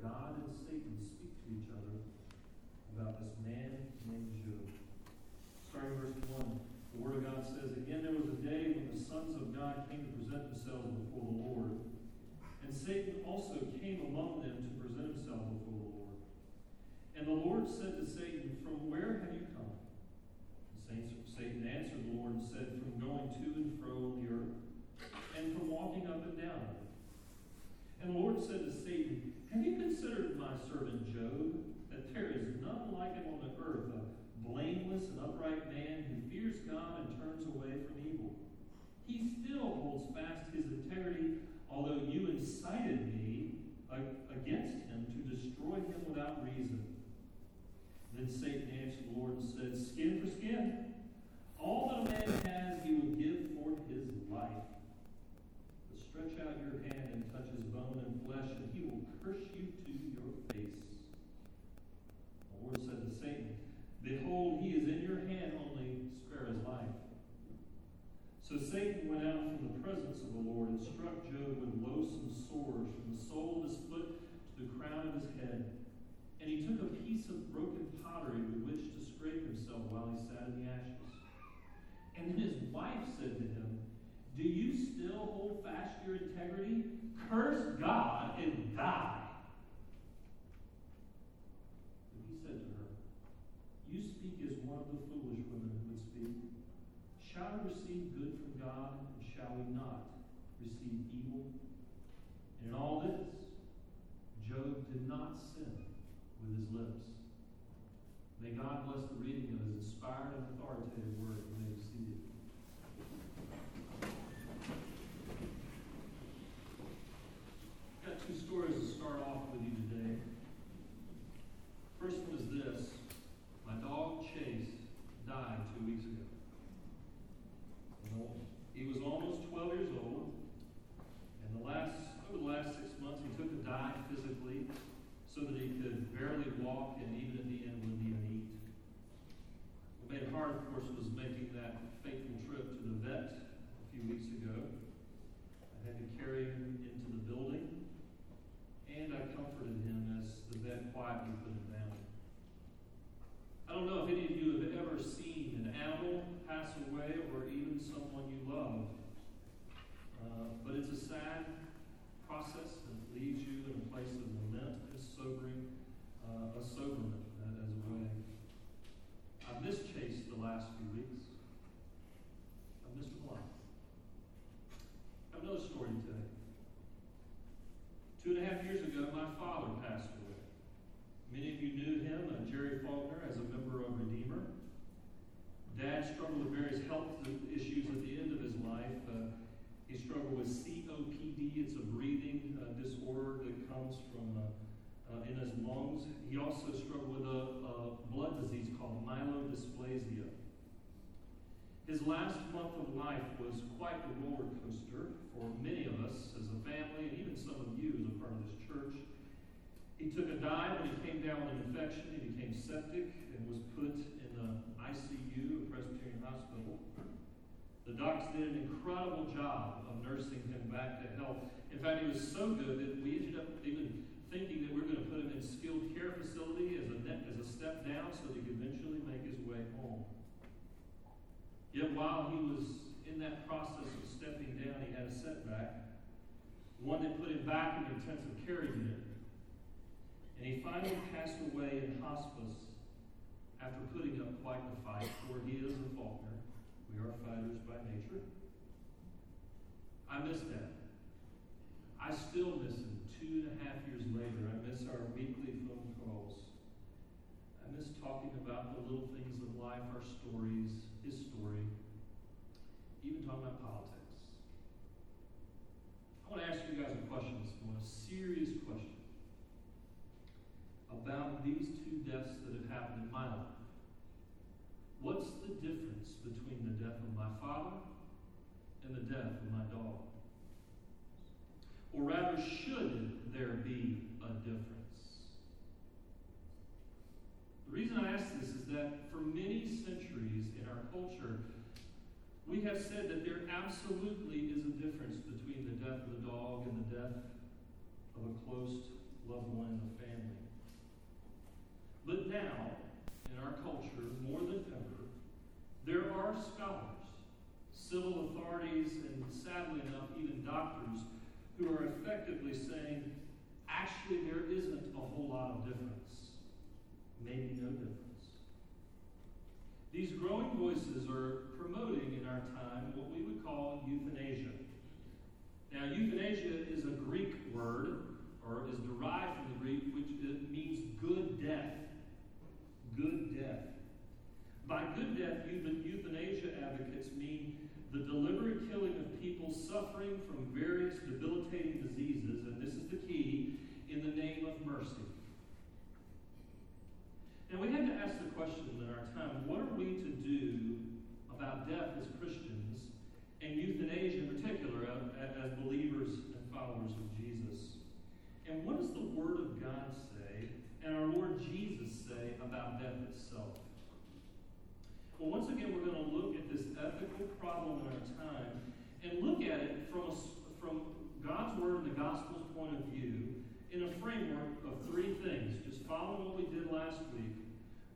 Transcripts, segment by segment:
God and Satan speak to each other about this man named Job. Starting verse 1, the Word of God says, Again there was a day when the sons of God came to present themselves before the Lord. And Satan also came among them to present himself before the Lord. And the Lord said to Satan, From where have you come? And Satan answered the Lord and said, From going to and fro on the earth, and from walking up and down. And the Lord said to Satan, Have you considered my servant Job, that there is none like him on the earth, a blameless and upright man who fears God and turns away from evil? He still holds fast his integrity, although you incited me against him to destroy him without reason. Then Satan answered the Lord and said, Skin for skin. All that a man has, he will give for his life. But stretch out your hand and touch his bone and flesh, and he will curse you to your face. The Lord said to Satan, Behold, he is in your hand, only spare his life. So Satan went out from the presence of the Lord and struck Job with loathsome sores from the sole of his foot to the crown of his head. And he took a piece of broken pottery with which to scrape himself while he sat in the ashes. And then his wife said to him, Do you still hold fast your integrity? Curse God and die. But he said to her, You speak as one of the foolish women would speak. Shall we receive good from God, and shall we not receive evil? And in all this, Job did not sin with his lips. May God bless the reading of his inspired and authoritative word. Incredible job of nursing him back to health. In fact, he was so good that we ended up even thinking that we are going to put him in skilled care facility as a as a step down so that he could eventually make his way home. Yet while he was in that process of stepping down, he had a setback, one that put him back in the intensive care unit. And he finally passed away in hospice after putting up quite the fight, for he is a Faulkner. We are fighters by nature. I miss that. I still miss him two and a half years later. I miss our weekly phone calls. I miss talking about the little things of life, our stories, his story, even talking about politics. I want to ask you guys a question this morning, a serious question about these two deaths that have happened in my life. What's the difference between the death of my father and the death of my dog? Or rather, should there be a difference? The reason I ask this is that for many centuries in our culture, we have said that there absolutely is a difference between the death of a dog and the death of a close loved one in the family. But now, in our culture, more than ever, there are scholars, civil authorities, and sadly enough, even doctors who are effectively saying, actually, there isn't a whole lot of difference. Maybe no difference. These growing voices are promoting in our time what we would call euthanasia. Now, euthanasia is a Greek word, or is derived from the Greek, which uh, means good death. Good death. By good death, euthanasia advocates mean the deliberate killing of people suffering from various debilitating diseases, and this is the key, in the name of mercy. Now, we have to ask the question in our time what are we to do about death as Christians, and euthanasia in particular, uh, as believers and followers of Jesus? And what does the Word of God say, and our Lord Jesus say about death itself? Well, once again, we're going to look at this ethical problem in our time and look at it from, a, from God's Word and the Gospel's point of view in a framework of three things. Just following what we did last week,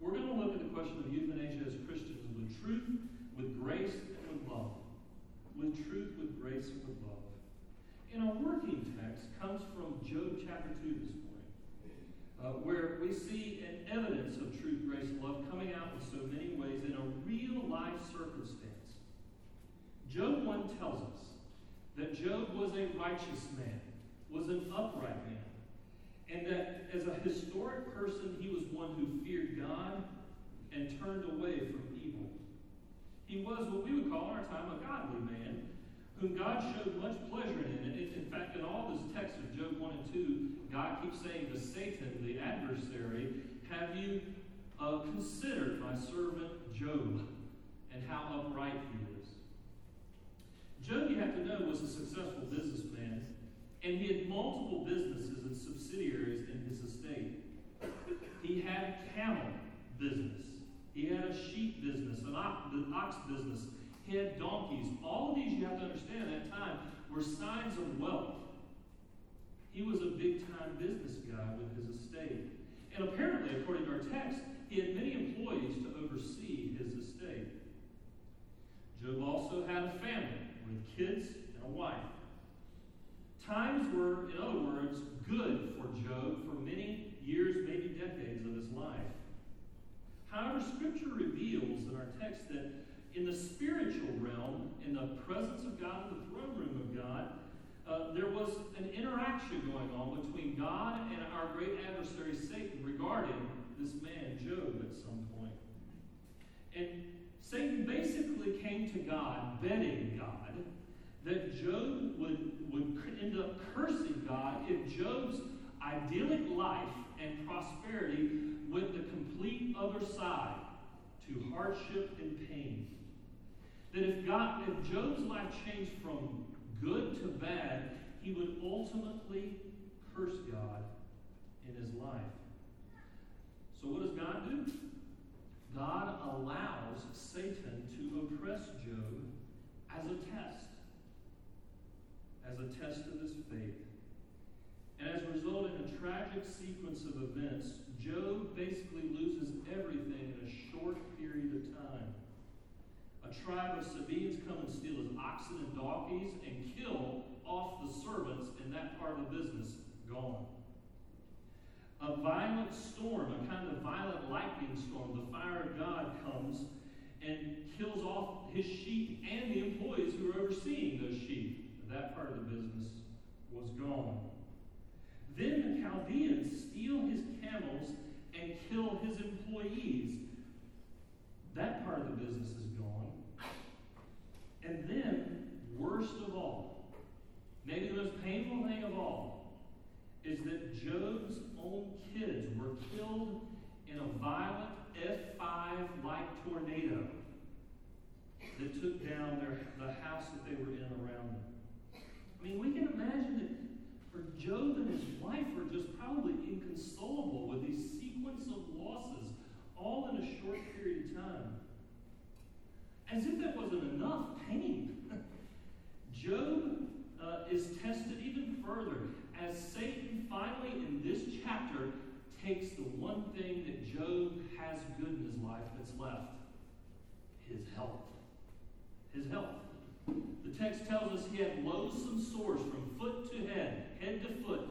we're going to look at the question of euthanasia as Christians with truth, with grace, and with love. With truth, with grace, and with love. And our working text comes from Job chapter 2 this morning, uh, where we see an evidence of truth, grace, and love coming out in so many ways in a real life circumstance. Job 1 tells us that Job was a righteous man, was an upright man and that as a historic person, he was one who feared God and turned away from evil. He was what we would call in our time a godly man, whom God showed much pleasure in. And in fact, in all this text of Job 1 and 2, God keeps saying to Satan, the adversary, Have you uh, considered my servant Job and how upright he is? Job, you have to know, was a successful businessman, and he had multiple businesses and subsidiaries in his estate. He had camel business. He had a sheep business, an ox business. He had donkeys. All of these, you have to understand, at that time were signs of wealth. He was a big time business guy with his estate. And apparently, according to our text, he had many employees to oversee his estate. Job also had a family with kids and a wife. Times were, in other words, good for Job for many years, maybe decades of his life. However, Scripture reveals in our text that in the spiritual realm, in the presence of God, in the throne room of God, uh, there was an interaction going on between God and our great adversary Satan regarding this man, Job, at some point. And Satan basically came to God, begging God, that Job would, would end up cursing God if Job's idyllic life and prosperity went the complete other side to hardship and pain. That if God, if Job's life changed from good to bad, he would ultimately curse God in his life. So what does God do? God allows Satan to oppress Job as a test as a test of his faith. And as a result, in a tragic sequence of events, Job basically loses everything in a short period of time. Tribe of Sabaeans come and steal his oxen and donkeys and kill off the servants in that part of the business. Gone. A violent storm, a kind of violent lightning storm, the fire of God comes and kills off his sheep and the employees who are overseeing those sheep that part of the business was gone. Then the Chaldeans steal his camels and kill his employees. That part of the business is gone. And then, worst of all, maybe the most painful thing of all, is that Job's own kids were killed in a violent F5 like tornado that took down their, the house that they were in around them. I mean, we can imagine that for Job and his wife were just probably inconsolable with these sequence of losses all in a short period of time. As if that wasn't enough pain. Job uh, is tested even further as Satan finally, in this chapter, takes the one thing that Job has good in his life that's left his health. His health. The text tells us he had loathsome sores from foot to head, head to foot.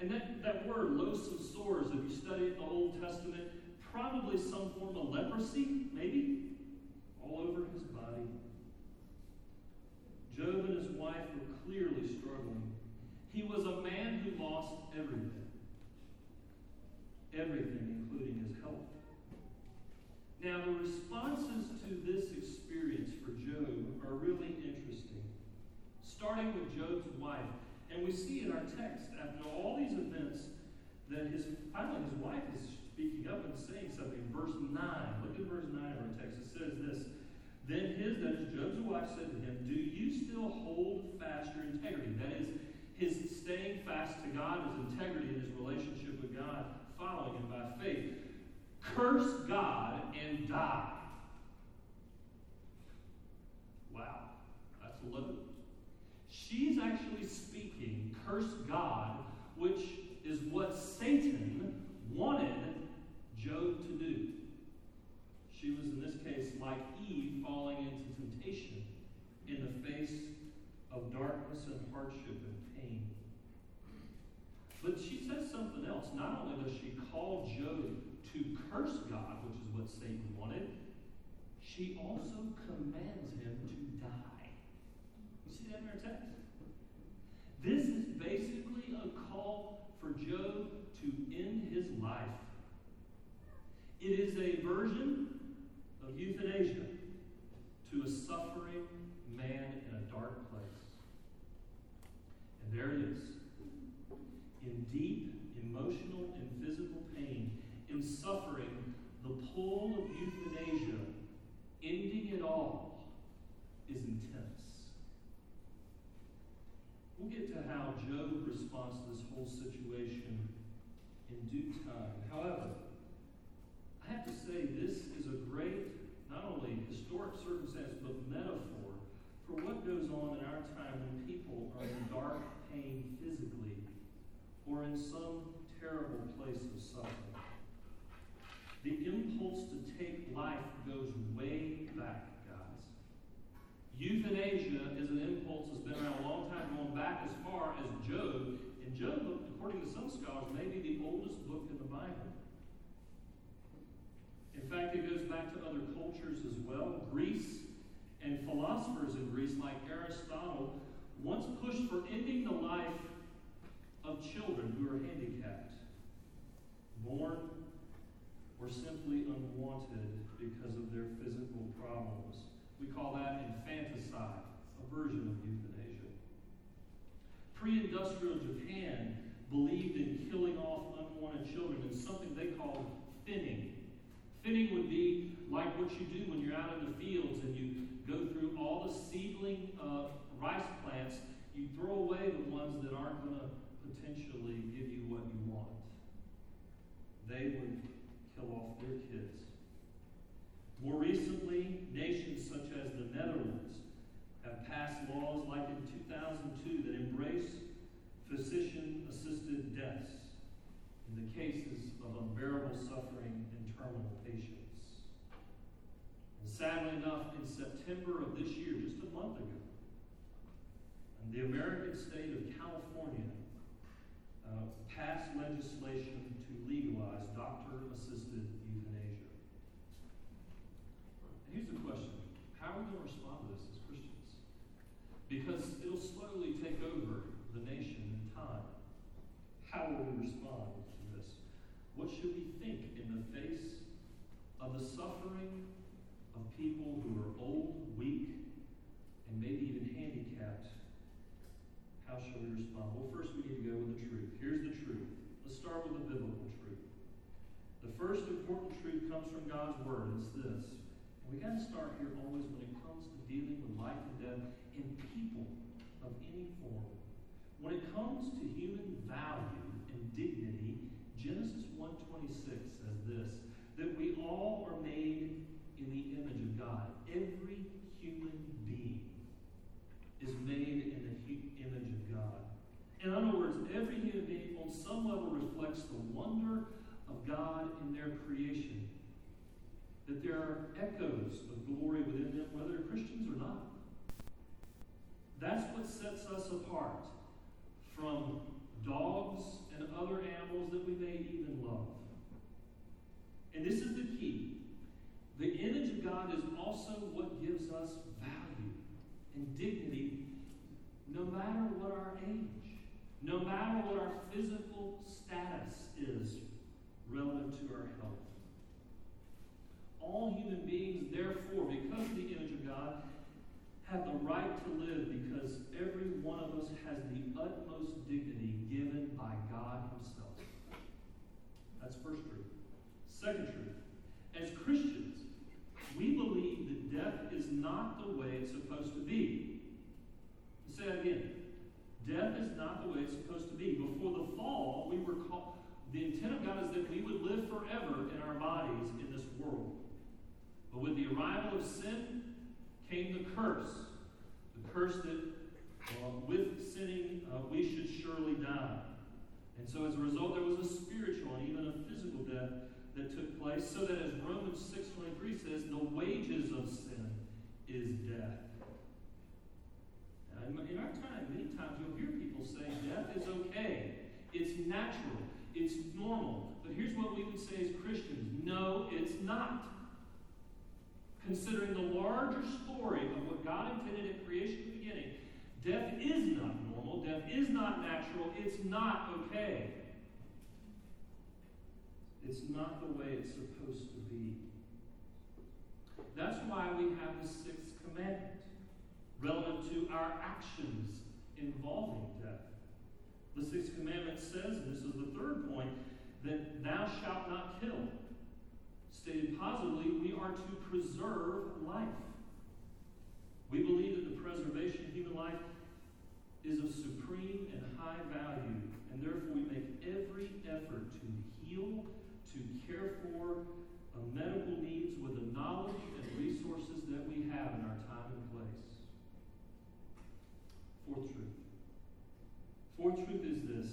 And that, that word, loathsome sores, if you study the Old Testament, probably some form of leprosy, maybe, all over his body. Job and his wife were clearly struggling. He was a man who lost everything. Everything, including his health. Now, the responses to this experience for Job are really interesting. Starting with Job's wife. And we see in our text, after all these events, that his finally his wife is speaking up and saying something. Verse 9. Look at verse 9 of our text. It says this. Then his, that is Job's wife, said to him, Do you still hold fast your integrity? That is, his staying fast to God, his integrity in his relationship with God, following him by faith. Curse God and die. Wow, that's loaded. She's actually speaking, curse God, which is what Satan wanted Job to do. She was, in this case, like Eve, falling into temptation in the face of darkness and hardship and pain. But she says something else. Not only does she call Job to curse God, which is what Satan wanted, she also commands him to die. You see that in our text? This is basically a call for Job to end his life. It is a version of euthanasia to a suffering man in a dark place. And there it is. In deep emotional and physical pain, in suffering, the pull of euthanasia, ending it all, is intense. We'll get to how Job responds to this whole situation in due time. However, have to say, this is a great, not only historic circumstance, but metaphor for what goes on in our time when people are in dark pain physically or in some terrible place of suffering. The impulse to take life goes way back, guys. Euthanasia is an impulse that's been around a long time, going back as far as Job. And Job, according to some scholars, may be the oldest book in the Bible. In fact, it goes back to other cultures as well. Greece and philosophers in Greece, like Aristotle, once pushed for ending the life of children who are handicapped, born or simply unwanted because of their physical problems. We call that infanticide, a version of euthanasia. Pre industrial Japan believed in killing off unwanted children in something they called thinning. Thinning would be like what you do when you're out in the fields and you go through all the seedling uh, rice plants. You throw away the ones that aren't going to potentially give you what you want. They would kill off their kids. More recently, nations such as the Netherlands have passed laws like in 2002 that embrace physician assisted deaths in the cases of unbearable suffering in terminal patients. And sadly enough, in September of this year, just a month ago, the American state of California uh, passed legislation to legalize doctor assisted euthanasia. And here's the question How are we going to respond to this as Christians? Because it'll slowly take over the nation in time. How will we respond to this? What should we think in the face of the suffering of people who are old, weak, and maybe even handicapped? How shall we respond? Well, first we need to go with the truth. Here's the truth. Let's start with the biblical truth. The first important truth comes from God's Word. It's this. We got to start here always when it comes to dealing with life and death in people of any form. When it comes to human value and dignity, Genesis 1:26 says this: that we all are made in the image of God. Every human being is made in the image of God. In other words, every human being on some level reflects the wonder of God in their creation. That there are echoes of glory within them, whether Christians or not. That's what sets us apart from dogs and other animals that we may even love. And this is the key. The image of God is also what gives us value and dignity no matter what our age, no matter what our physical status is relative to our health. All human beings, therefore, because of the image of God, have the right to live because every one of us has the utmost dignity given by God Himself. That's first truth. Second truth. As Christians, we believe that death is not the way it's supposed to be. Say that again. Death is not the way it's supposed to be. Before the fall, we were called. The intent of God is that we would live forever in our bodies in this world. But with the arrival of sin came the curse. The curse that uh, with sinning uh, we should surely die. And so as a result, there was a spiritual and even a physical death that took place, so that as Romans 6.23 says, the wages of sin is death. in our time, many times you'll hear people say death is okay. It's natural. It's normal. But here's what we would say as Christians no, it's not. Considering the larger story of what God intended at creation beginning, death is not normal, death is not natural, it's not okay. It's not the way it's supposed to be. That's why we have the sixth commandment relative to our actions involving death. The sixth commandment says, and this is the third point, that thou shalt not kill. Stated positively, we are to preserve life. We believe that the preservation of human life is of supreme and high value, and therefore we make every effort to heal, to care for medical needs with the knowledge and resources that we have in our time and place. Fourth truth. Fourth truth is this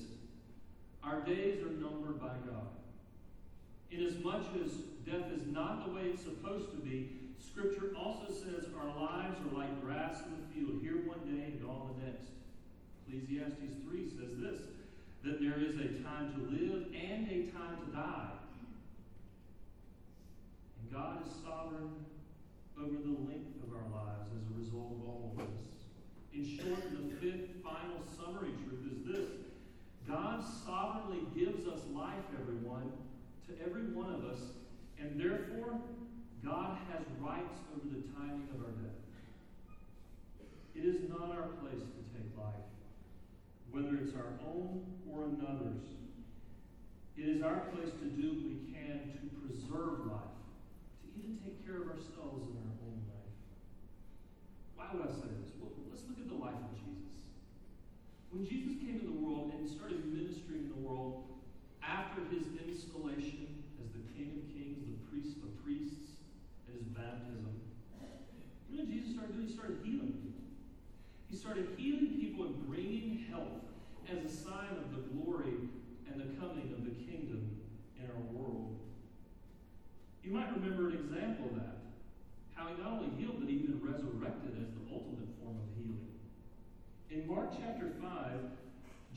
our days are numbered by God. Inasmuch as death is not the way it's supposed to be, Scripture also says our lives are like grass in the field, here one day and gone the next. Ecclesiastes 3 says this that there is a time to live and a time to die. God is sovereign over the length of our lives as a result of all of this. In short, the fifth final summary truth is this God sovereignly gives us life, everyone, to every one of us, and therefore, God has rights over the timing of our death. It is not our place to take life, whether it's our own or another's. It is our place to do what we can to preserve life, to even take care of ourselves in our own life. Why would I say this? Well, let's look at the life of Jesus. When Jesus came into the world and started ministering in the world after his installation as the King of Kings, the priest of priests, and his baptism, you know Jesus started doing? He started healing people. He started healing people and bringing health as a sign of the glory and the coming of the kingdom in our world. You might remember an example of that. How he not only healed, but even resurrected as the ultimate form of healing. In Mark chapter 5,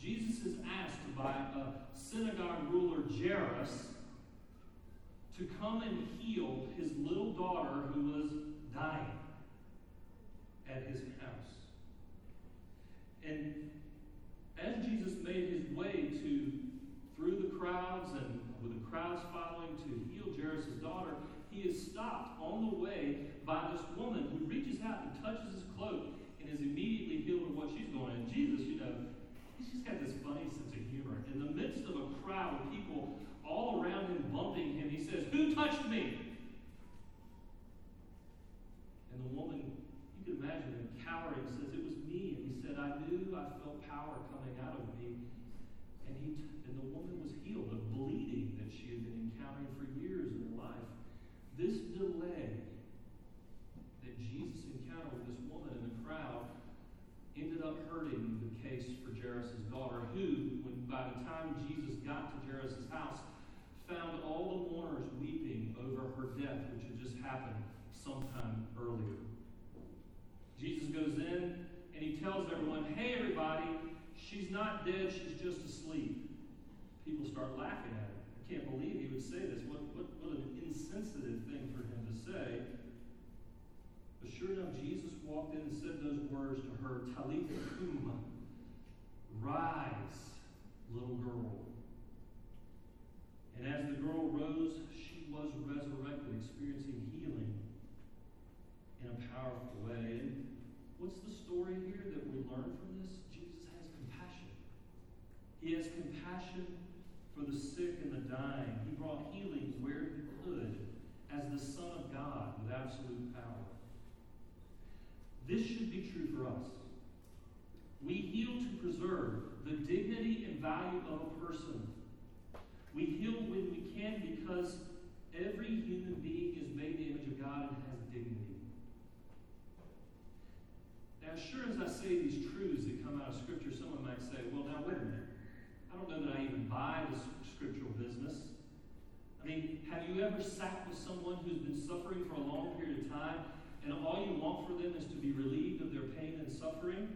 Jesus is asked by a synagogue ruler, Jairus, to come and heal his little daughter who was dying at his house. And as Jesus made his way to through the crowds and crowds following to heal Jairus' daughter, he is stopped on the way by this woman who reaches out and touches his cloak and is immediately healed of what she's going. And Jesus, you know, he's just got this funny sense of humor. In the midst of a crowd of people all around him bumping him, he says, Who touched me? And the woman, you can imagine him cowering, says, It was me. And he said, I knew I felt power coming out of me. And he t- and the woman was healed of bleeding that she for years in her life. This delay that Jesus encountered with this woman in the crowd ended up hurting the case for Jairus' daughter, who, when by the time Jesus got to Jairus' house, found all the mourners weeping over her death, which had just happened sometime earlier. Jesus goes in and he tells everyone, Hey, everybody, she's not dead, she's just asleep. People start laughing at him. Can't believe he would say this. What, what, what an insensitive thing for him to say. But sure enough, Jesus walked in and said those words to her, Talitha kum, rise, little girl. And as the girl rose, she was resurrected, experiencing healing in a powerful way. And what's the story here that we learn from this? Jesus has compassion. He has compassion for the sick and the dying. He brought healing where he could as the Son of God with absolute power. This should be true for us. We heal to preserve the dignity and value of a person. We heal when we can because every human being is made in the image of God and has dignity. Now, as sure as I say these truths that come out of Scripture, someone might say, well, now, wait a minute. I don't know that I even buy the scriptural business. I mean, have you ever sat with someone who's been suffering for a long period of time and all you want for them is to be relieved of their pain and suffering,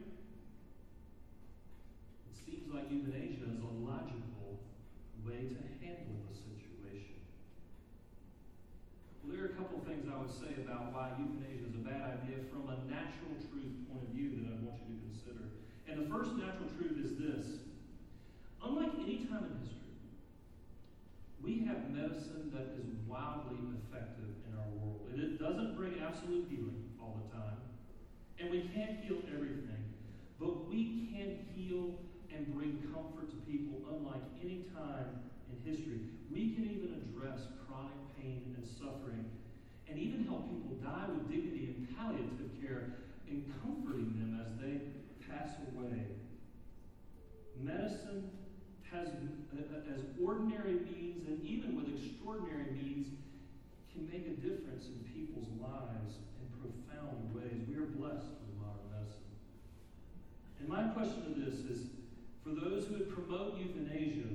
it seems like euthanasia is a logical way to handle the situation. Well, there are a couple of things I would say about why euthanasia is a bad idea from a natural truth point of view that I want you to consider. And the first natural truth is this unlike any time in history, we have medicine that is wildly effective in our world. And it doesn't bring absolute healing all the time. And we can't heal everything. But we can heal and bring comfort to people unlike any time in history. We can even address chronic pain and suffering and even help people die with dignity and palliative care and comforting them as they pass away. Medicine has, as ordinary means and even with extraordinary means, can make a difference in people's lives in profound ways. We are blessed with modern medicine. And my question to this is for those who would promote euthanasia,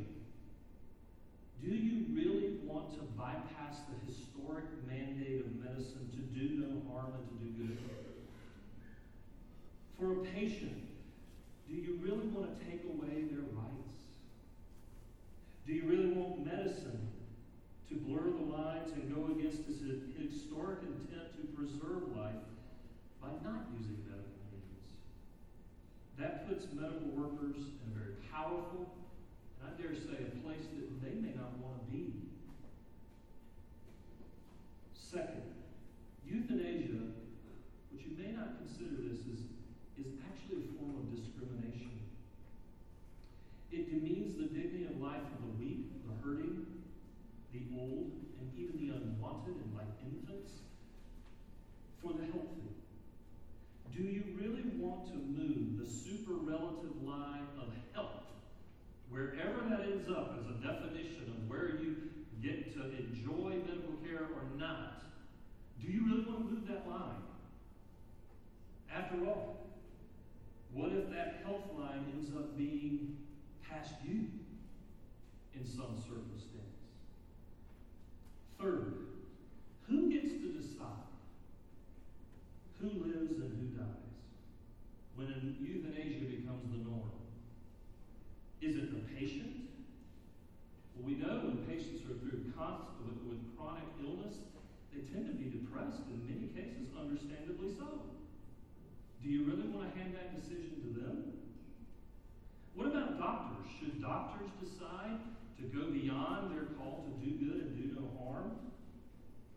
do you really want to bypass the historic mandate of medicine to do no harm and to do good? For a patient, do you really want to take away their rights? Do you really want medicine to blur the lines and go against its historic intent to preserve life by not using medical means. That puts medical workers in a very powerful, and I dare say a place that they may not want to be. Second, euthanasia, which you may not consider this, is, is actually a form of discrimination. It demeans the dignity of life of the weak, the hurting, the old, and even the unwanted, and like infants, for the healthy. Do you really want to move the super relative line of health, wherever that ends up as a definition of where you get to enjoy medical care or not? Do you really want to move that line? After all, what if that health line ends up being past you in some circumstance? Third, who gets to decide who lives and who dies when euthanasia becomes the norm? Is it the patient? Well, we know when patients are through constant, with, with chronic illness, they tend to be depressed, in many cases, understandably so. Do you really want to hand that decision to them? What about doctors? Should doctors decide to go beyond their call to do good and do no harm?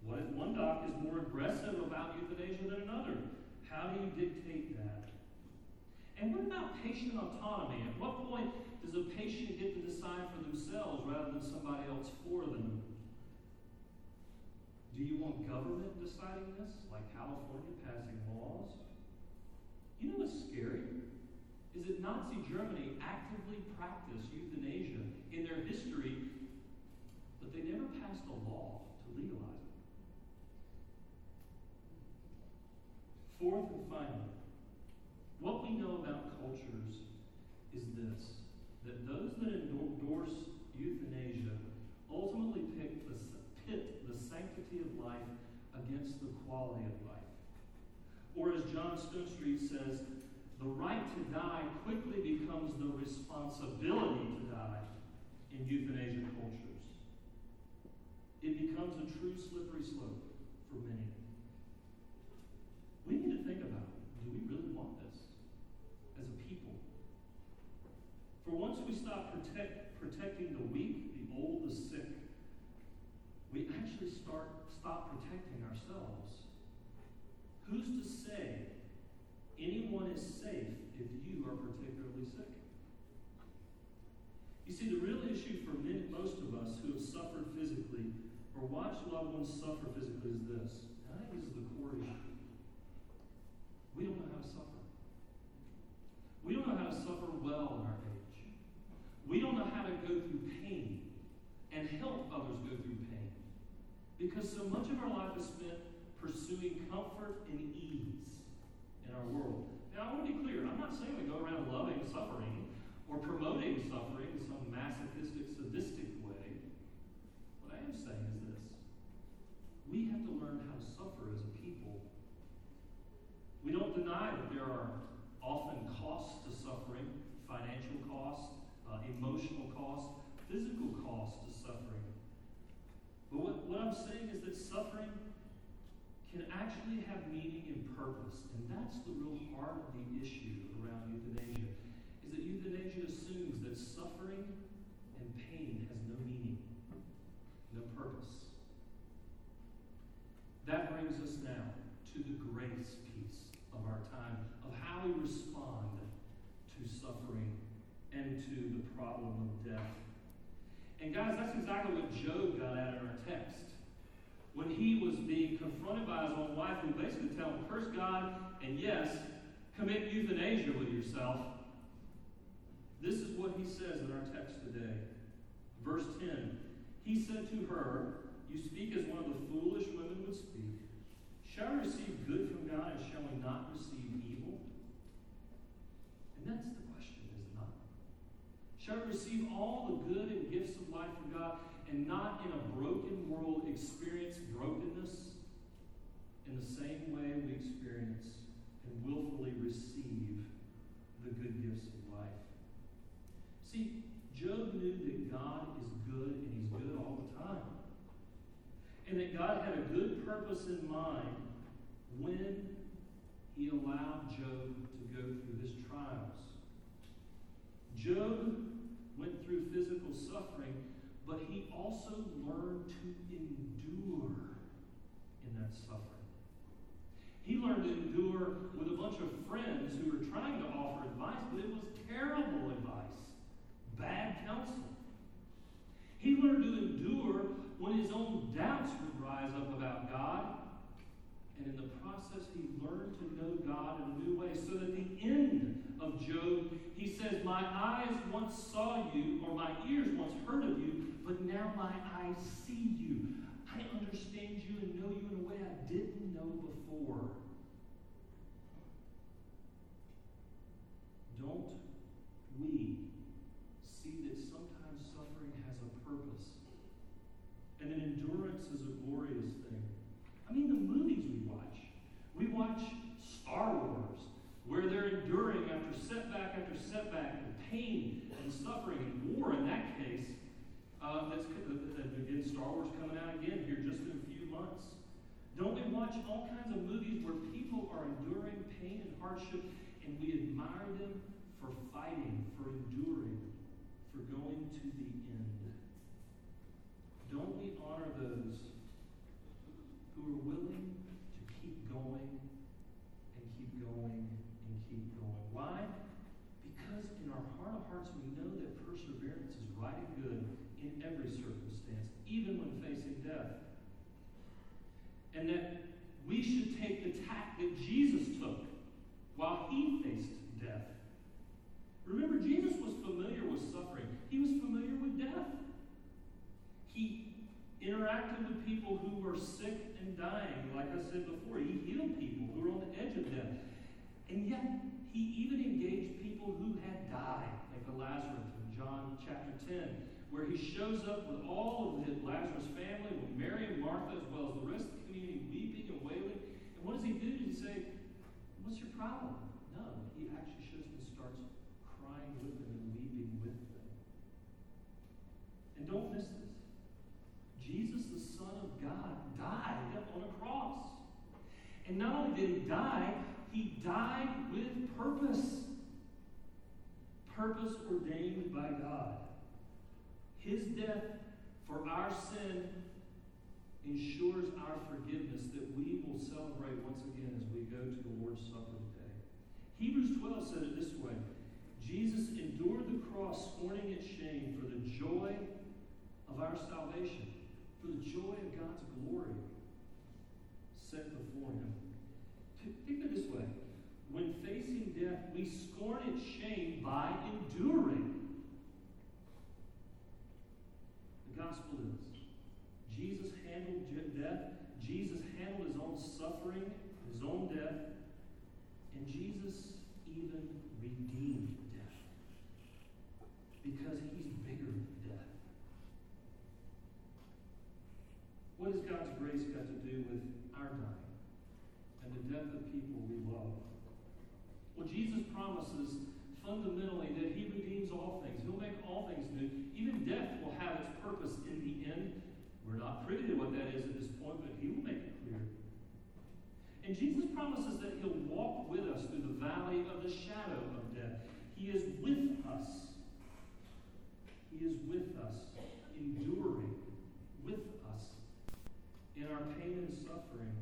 What if one doc is more aggressive about euthanasia than another? How do you dictate that? And what about patient autonomy? At what point does a patient get to decide for themselves rather than somebody else for them? Do you want government deciding this, like California passing laws? You know what's scary? Is that Nazi Germany actively practiced euthanasia in their history, but they never passed a law to legalize it. Fourth and finally, what we know about cultures is this that those that endorse euthanasia ultimately pit the sanctity of life against the quality of life. Or as John Stonestreet says, the right to die quickly becomes the responsibility to die in euthanasia cultures. It becomes a true slippery slope for many. We need to think about do we really want this For once we stop protect, protecting the weak, the old, the sick, we actually start stop protecting ourselves. Who's to say anyone is safe if you are particularly sick? You see, the real issue for many, most of us who have suffered physically or watched loved ones suffer physically is this. I think this is the core issue. We don't know how to suffer. We don't know how to suffer well in our. We don't know how to go through pain and help others go through pain. Because so much of our life is spent pursuing comfort and ease in our world. Now, I want to be clear. I'm not saying we go around loving suffering or promoting suffering in some masochistic, sadistic way. What I am saying is this we have to learn how to suffer as a people. We don't deny that there are often costs to suffering financial costs, uh, emotional costs, physical costs to suffering. But what, what I'm saying is that suffering can actually have meaning and purpose. And that's heart of the issue around euthanasia. Is that euthanasia assumes that suffering and pain has no meaning, no purpose. That brings us now to the grace piece of our time, of how we respond to suffering and to the problem of death. And guys, that's exactly what Job got at in our text. When he was being confronted by his own wife, who basically tell him, curse God, and yes, commit euthanasia with yourself. This is what he says in our text today. Verse 10 He said to her, You speak as one of the foolish women would speak. Shall we receive good from God, and shall we not receive evil? And that's the question, is it not? shall we receive all the good and gifts of life from God, and not in a broken world experience brokenness in the same way we experience willfully receive the good gifts of life. See, Job knew that God is good and he's good all the time. And that God had a good purpose in mind when he allowed Job to go through his trials. Job went through physical suffering, but he also learned to endure in that suffering. He learned to endure with a bunch of friends who were trying to offer advice, but it was terrible advice, bad counsel. He learned to endure when his own doubts would rise up about God. And in the process, he learned to know God in a new way. So that the end of Job, he says, My eyes once saw you, or my ears once heard of you, but now my eyes see you. I understand you and know you in a way I didn't know before. Don't we see that sometimes suffering has a purpose? And that endurance is a glorious thing. I mean, the movies we watch. We watch Star Wars where they're enduring after setback after setback and pain and suffering and war in that case. Uh, that's again Star Wars coming out again here just in a few months. Don't we watch all kinds of movies where people are enduring pain and hardship, and we admire them for fighting, for enduring, for going to the end? Don't we honor those who are willing to keep going and keep going and keep going. Why? Because in our heart of hearts, we know that perseverance is right and good in every circumstance, even when facing death. And that we should take the tack that Jesus took while he faced death. Remember, Jesus was familiar with suffering, he was familiar with death. He interacted with people who were sick and dying. Like I said before, he healed people who were on the edge of death. And yet, he even engaged people who had died, like the Lazarus in John chapter 10, where he shows up with all of the Lazarus family, with Mary and Martha, as well as the rest of the community, weeping and wailing. And what does he do? Does he say, No, he actually shows and starts crying with them and weeping with them. And don't miss this. Jesus, the Son of God, died on a cross. And not only did he die, he died with purpose. Purpose ordained by God. His death for our sin ensures our forgiveness that we will celebrate once again as we go to the Lord's Supper. Hebrews 12 said it this way Jesus endured the cross, scorning its shame, for the joy of our salvation, for the joy of God's glory set before him. Think of it this way when facing death, we scorn its shame by enduring. The gospel is Jesus handled death, Jesus handled his own suffering, his own death, and Jesus even redeemed death because he's bigger than death. What has God's grace got to do with our dying? And the death of people we love. Well, Jesus promises fundamentally that He redeems all things. He'll make all things new. Even death will have its purpose in the end. We're not privy to what that is at this point, but He will make it clear. Jesus promises that He'll walk with us through the valley of the shadow of death. He is with us. He is with us, enduring with us in our pain and suffering.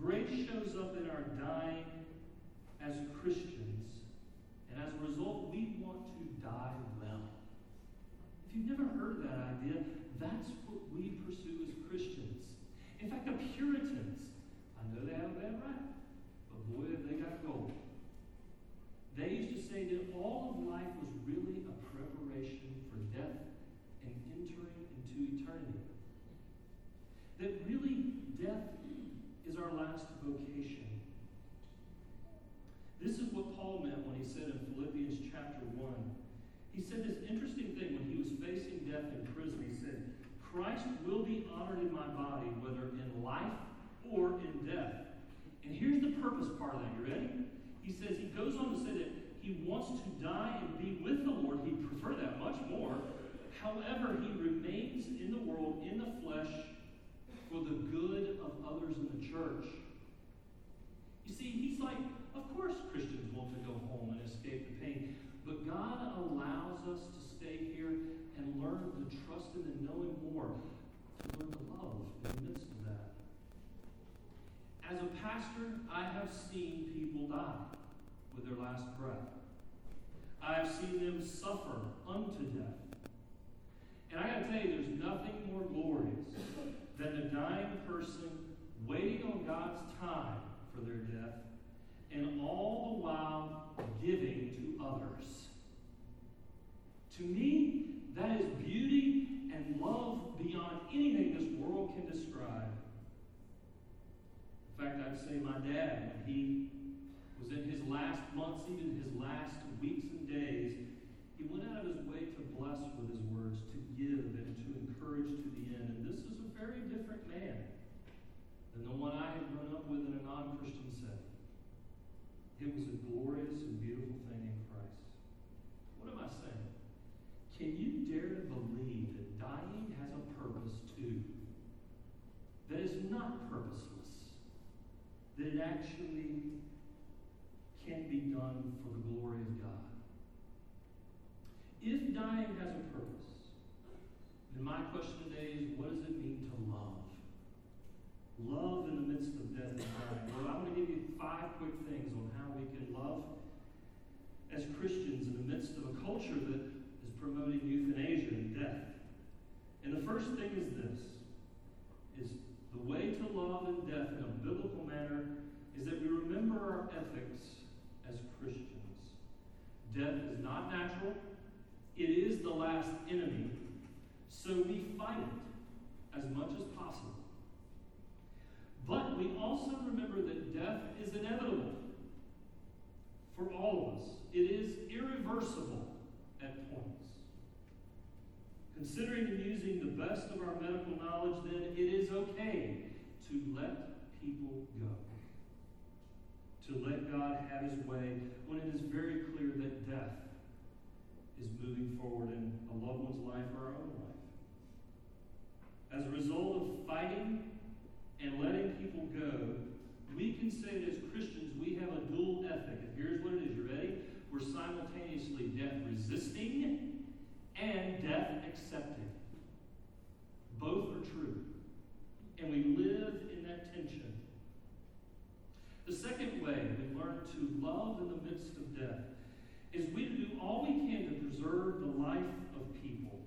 Grace shows up in our dying as Christians, and as a result, we want to die well. If you've never heard that idea, that's what we pursue as Christians. In fact, the Puritans, Have that right, but boy, have they got gold. They used to say that all of life was really a preparation for death and entering into eternity. That really death is our last vocation. This is what Paul meant when he said in Philippians chapter 1. He said this interesting thing when he was facing death in prison. He said, Christ will be honored in my body, whether in life or in death. And here's the purpose part of that. You ready? He says, he goes on to say that he wants to die and be with the Lord. He'd prefer that much more. However, he remains in the world, in the flesh, for the good of others in the church. You see, he's like, of course Christians want to go home and escape the pain, but God allows us to stay here and learn to trust Him and know Him more, to learn to love in the midst. As a pastor, I have seen people die with their last breath. I have seen them suffer unto death. And I got to tell you, there's nothing more glorious than a dying person waiting on God's time for their death and all the while giving to others. To me, that is beauty and love beyond anything this world can describe. In fact, I'd say my dad, when he was in his last months, even his last weeks and days, he went out of his way to bless with his words, to give and to encourage to the end. And this is a very different man than the one I had grown up with in a non Christian setting. It was a glorious and beautiful thing in Christ. What am I saying? Can you dare to believe that dying has a purpose too? That is not purposeless, it actually can be done for the glory of God. If dying has a purpose, then my question today is what does it mean to love? Love in the midst of death and dying. Well, I'm going to give you five quick things on how we can love as Christians in the midst of a culture that is promoting euthanasia and death. And the first thing is this is the way to love and death in a biblical manner is that we remember our ethics as Christians. Death is not natural. It is the last enemy. So we fight it as much as possible. But we also remember that death is inevitable for all of us. It is irreversible at points. Considering and using the best of our medical knowledge, then it is okay to let people go. To let God have his way when it is very clear that death is moving forward in a loved one's life or our own life. As a result of fighting and letting people go, we can say that as Christians we have a dual ethic. And here's what it is. You ready? We're simultaneously death resisting and death accepting. Both are true. And we live in that tension. The second way we learn to love in the midst of death is we do all we can to preserve the life of people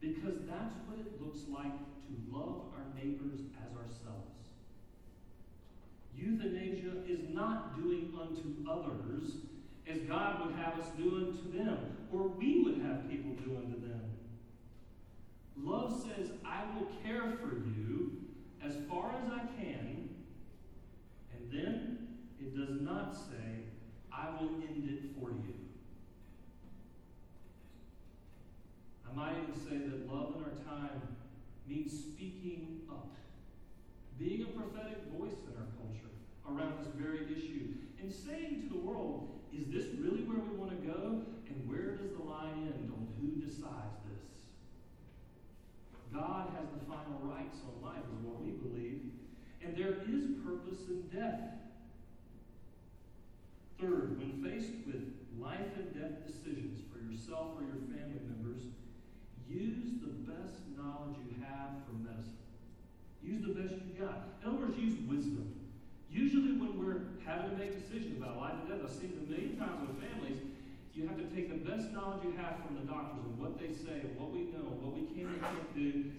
because that's what it looks like to love our neighbors as ourselves. Euthanasia is not doing unto others as God would have us do unto them, or we would have people do unto them. Love says, I will care for you as far as I can, and then it does not say, I will end it for you. I might even say that love in our time means speaking up, being a prophetic voice in our culture around this very issue, and saying to the world, is this really where we want to go? And where does the line end on who decides this? God has the final rights on life, is what we believe. And there is purpose in death. Third, when faced with life and death decisions for yourself or your family members, use the best knowledge you have for medicine. Use the best you got. In other words, use wisdom. Usually, when we're having to make decisions about life and death, I've seen it a million times with families. You have to take the best knowledge you have from the doctors and what they say, what we know, what we can and can't do,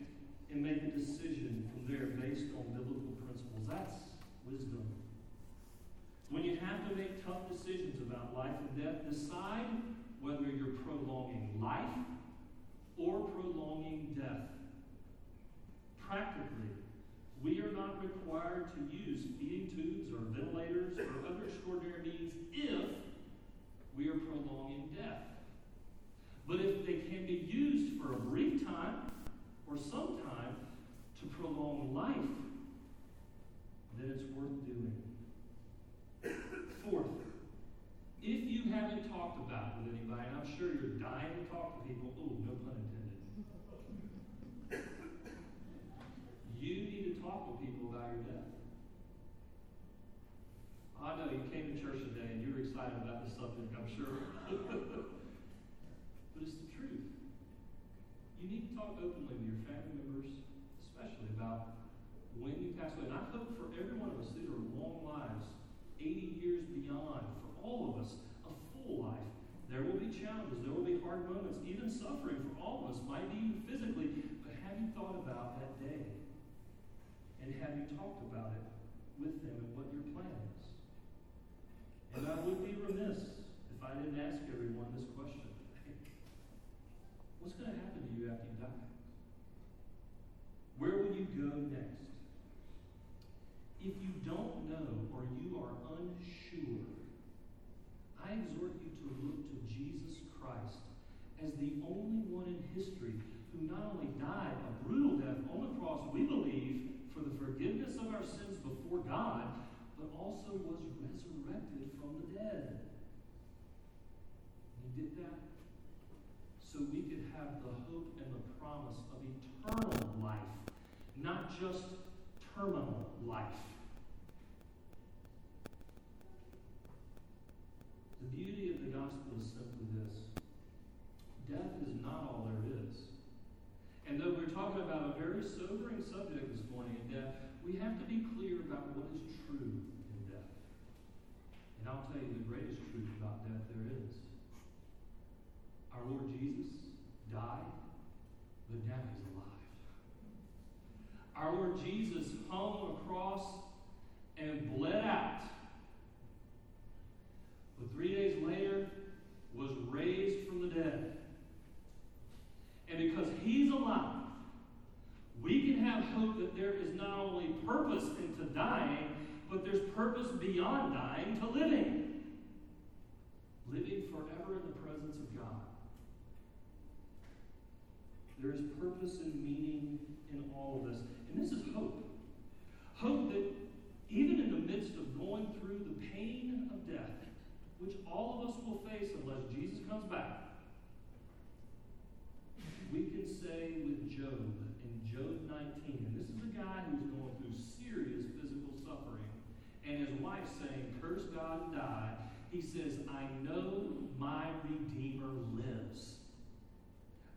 and make a decision from there based on biblical principles. That's wisdom. When you have to make tough decisions about life and death, decide whether you're prolonging life or prolonging death. Practically, we are not required to use feeding tubes or ventilators or other extraordinary means if we are prolonging death. But if they can be used for a brief time or some time to prolong life, then it's worth doing. Fourth, if you haven't talked about it with anybody, and I'm sure you're dying to talk to people, oh, no pun intended. You need to talk with people about your death. I know you came to church today and you were excited about the subject, I'm sure. but it's the truth. You need to talk openly with your family members, especially about when you pass away. And I hope for every one of us, these are long lives, 80 years beyond, for all of us, a full life. There will be challenges, there will be hard moments, even suffering for all of us, might be even physically. But have you thought about that day? And have you talked about it with them and what your plan is? And I would be remiss if I didn't ask everyone this question. What's going to happen to you after you die? Where will you go next? If you don't know or you are unsure, I exhort you to look to Jesus Christ as the only one in history who not only died a brutal death on the cross, we believe, for the forgiveness of our sins before God, but also was resurrected from the dead. He did that so we could have the hope and the promise of eternal life, not just terminal life. The beauty of the gospel is simply this death is not all there is. And though we're talking about a very sobering subject this morning in death, we have to be clear about what is true in death. And I'll tell you the greatest truth about death there is. Our Lord Jesus died, but now he's alive. Our Lord Jesus hung on a cross and bled out but three days later was raised from the dead. And because he's alive, we can have hope that there is not only purpose into dying, but there's purpose beyond dying to living. Living forever in the presence of God. There is purpose and meaning in all of this. And this is hope. Hope that even in the midst of going through the pain of death, which all of us will face unless Jesus comes back, we can say with Job Job 19, and this is a guy who's going through serious physical suffering, and his wife saying, Curse God and die. He says, I know my Redeemer lives.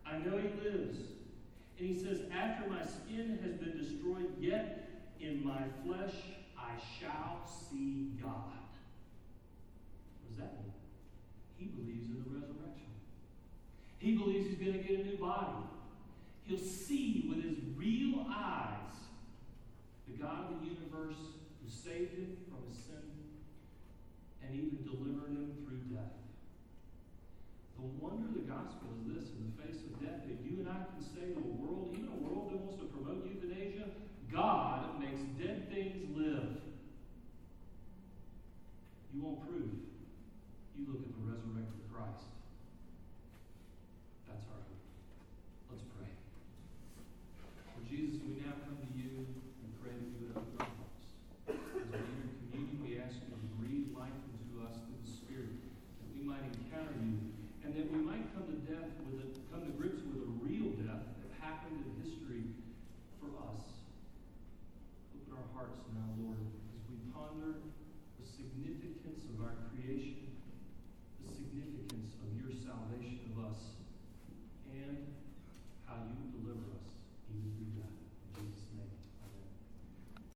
I know he lives. And he says, After my skin has been destroyed, yet in my flesh I shall see God. What does that mean? He believes in the resurrection. He believes he's going to get a new body. He'll see with his real eyes the God of the universe who saved him from his sin and even delivered him through death. The wonder of the gospel is this in the face of death that you and I can say to a world, even a world that wants to promote euthanasia, God makes dead things live. You won't prove.